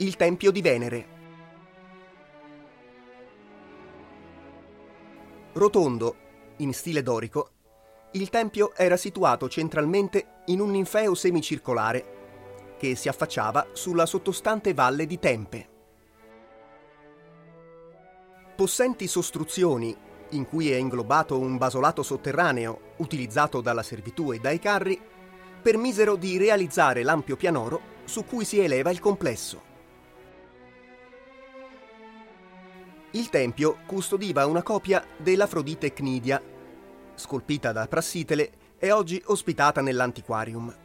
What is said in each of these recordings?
il Tempio di Venere. Rotondo, in stile dorico, il tempio era situato centralmente in un ninfeo semicircolare che si affacciava sulla sottostante valle di Tempe. Possenti sostruzioni in cui è inglobato un basolato sotterraneo utilizzato dalla servitù e dai carri, permisero di realizzare l'ampio pianoro su cui si eleva il complesso. Il tempio custodiva una copia dell'Afrodite Cnidia, scolpita da Prassitele e oggi ospitata nell'antiquarium.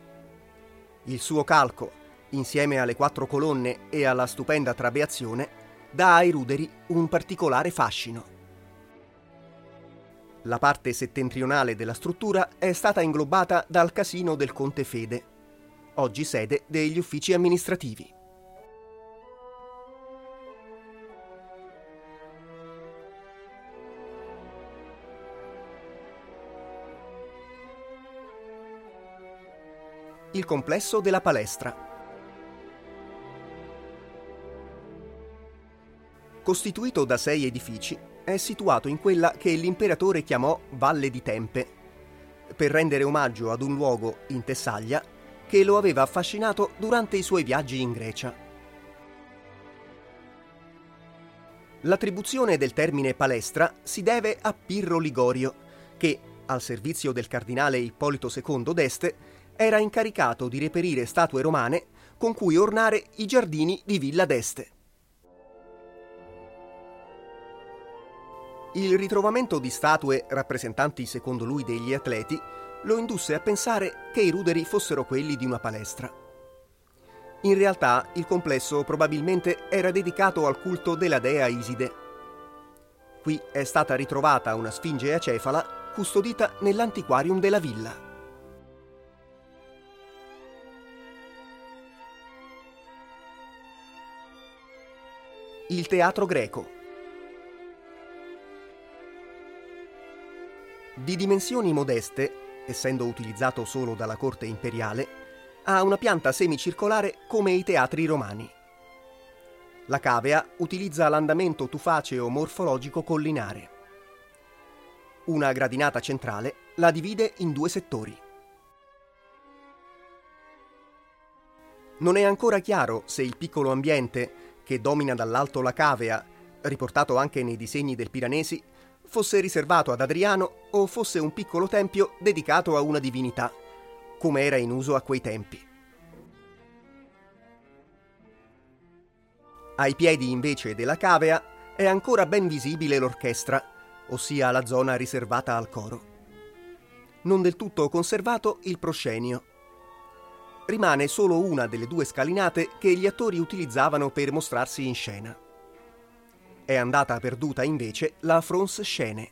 Il suo calco, insieme alle quattro colonne e alla stupenda trabeazione, dà ai ruderi un particolare fascino. La parte settentrionale della struttura è stata inglobata dal casino del Conte Fede, oggi sede degli uffici amministrativi. Il complesso della palestra. Costituito da sei edifici, è situato in quella che l'imperatore chiamò Valle di Tempe, per rendere omaggio ad un luogo in Tessaglia che lo aveva affascinato durante i suoi viaggi in Grecia. L'attribuzione del termine palestra si deve a Pirro Ligorio, che, al servizio del cardinale Ippolito II d'Este, era incaricato di reperire statue romane con cui ornare i giardini di Villa d'Este. Il ritrovamento di statue rappresentanti secondo lui degli atleti lo indusse a pensare che i ruderi fossero quelli di una palestra. In realtà il complesso probabilmente era dedicato al culto della dea Iside. Qui è stata ritrovata una sfinge acefala custodita nell'antiquarium della villa. Il teatro greco Di dimensioni modeste, essendo utilizzato solo dalla corte imperiale, ha una pianta semicircolare come i teatri romani. La cavea utilizza l'andamento tufaceo morfologico collinare. Una gradinata centrale la divide in due settori. Non è ancora chiaro se il piccolo ambiente che domina dall'alto la cavea, riportato anche nei disegni del Piranesi, fosse riservato ad Adriano o fosse un piccolo tempio dedicato a una divinità, come era in uso a quei tempi. Ai piedi invece della cavea è ancora ben visibile l'orchestra, ossia la zona riservata al coro. Non del tutto conservato il proscenio. Rimane solo una delle due scalinate che gli attori utilizzavano per mostrarsi in scena. È andata perduta invece la France Scene.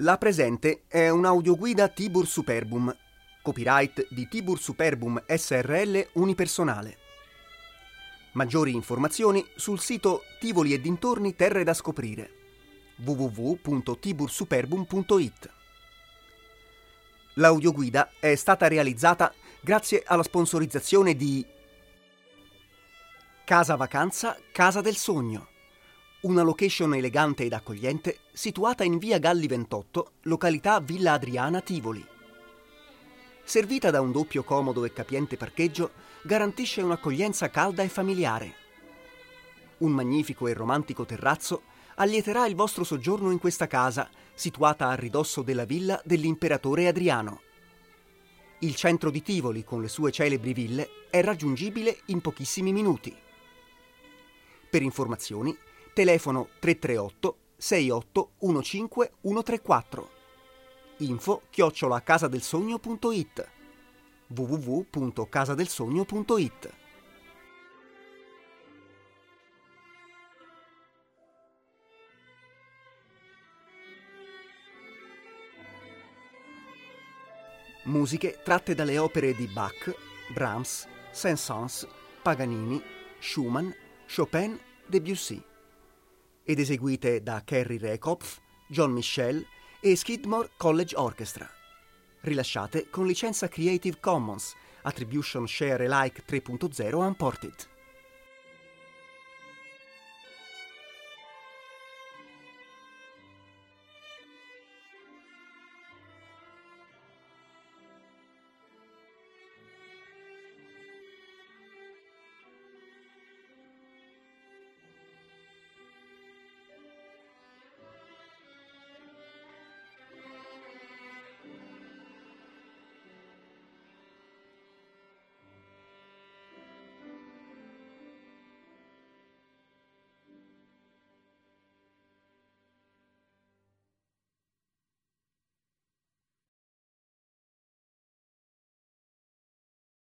La presente è un'audioguida Tibur Superbum, copyright di Tibur Superbum SRL unipersonale. Maggiori informazioni sul sito Tivoli e dintorni Terre da scoprire www.tibursuperbum.it. L'audioguida è stata realizzata grazie alla sponsorizzazione di Casa Vacanza Casa del Sogno una location elegante ed accogliente situata in via Galli 28, località Villa Adriana Tivoli. Servita da un doppio comodo e capiente parcheggio, garantisce un'accoglienza calda e familiare. Un magnifico e romantico terrazzo allieterà il vostro soggiorno in questa casa, situata a ridosso della villa dell'imperatore Adriano. Il centro di Tivoli, con le sue celebri ville, è raggiungibile in pochissimi minuti. Per informazioni telefono 338 68 15 134 info chiocciola casadelsogno.it www.casadelsogno.it Musiche tratte dalle opere di Bach, Brahms, Saint-Saëns, Paganini, Schumann, Chopin, Debussy ed eseguite da Kerry Rekopf, John Michel e Skidmore College Orchestra. Rilasciate con licenza Creative Commons, Attribution Share Alike 3.0 Unported.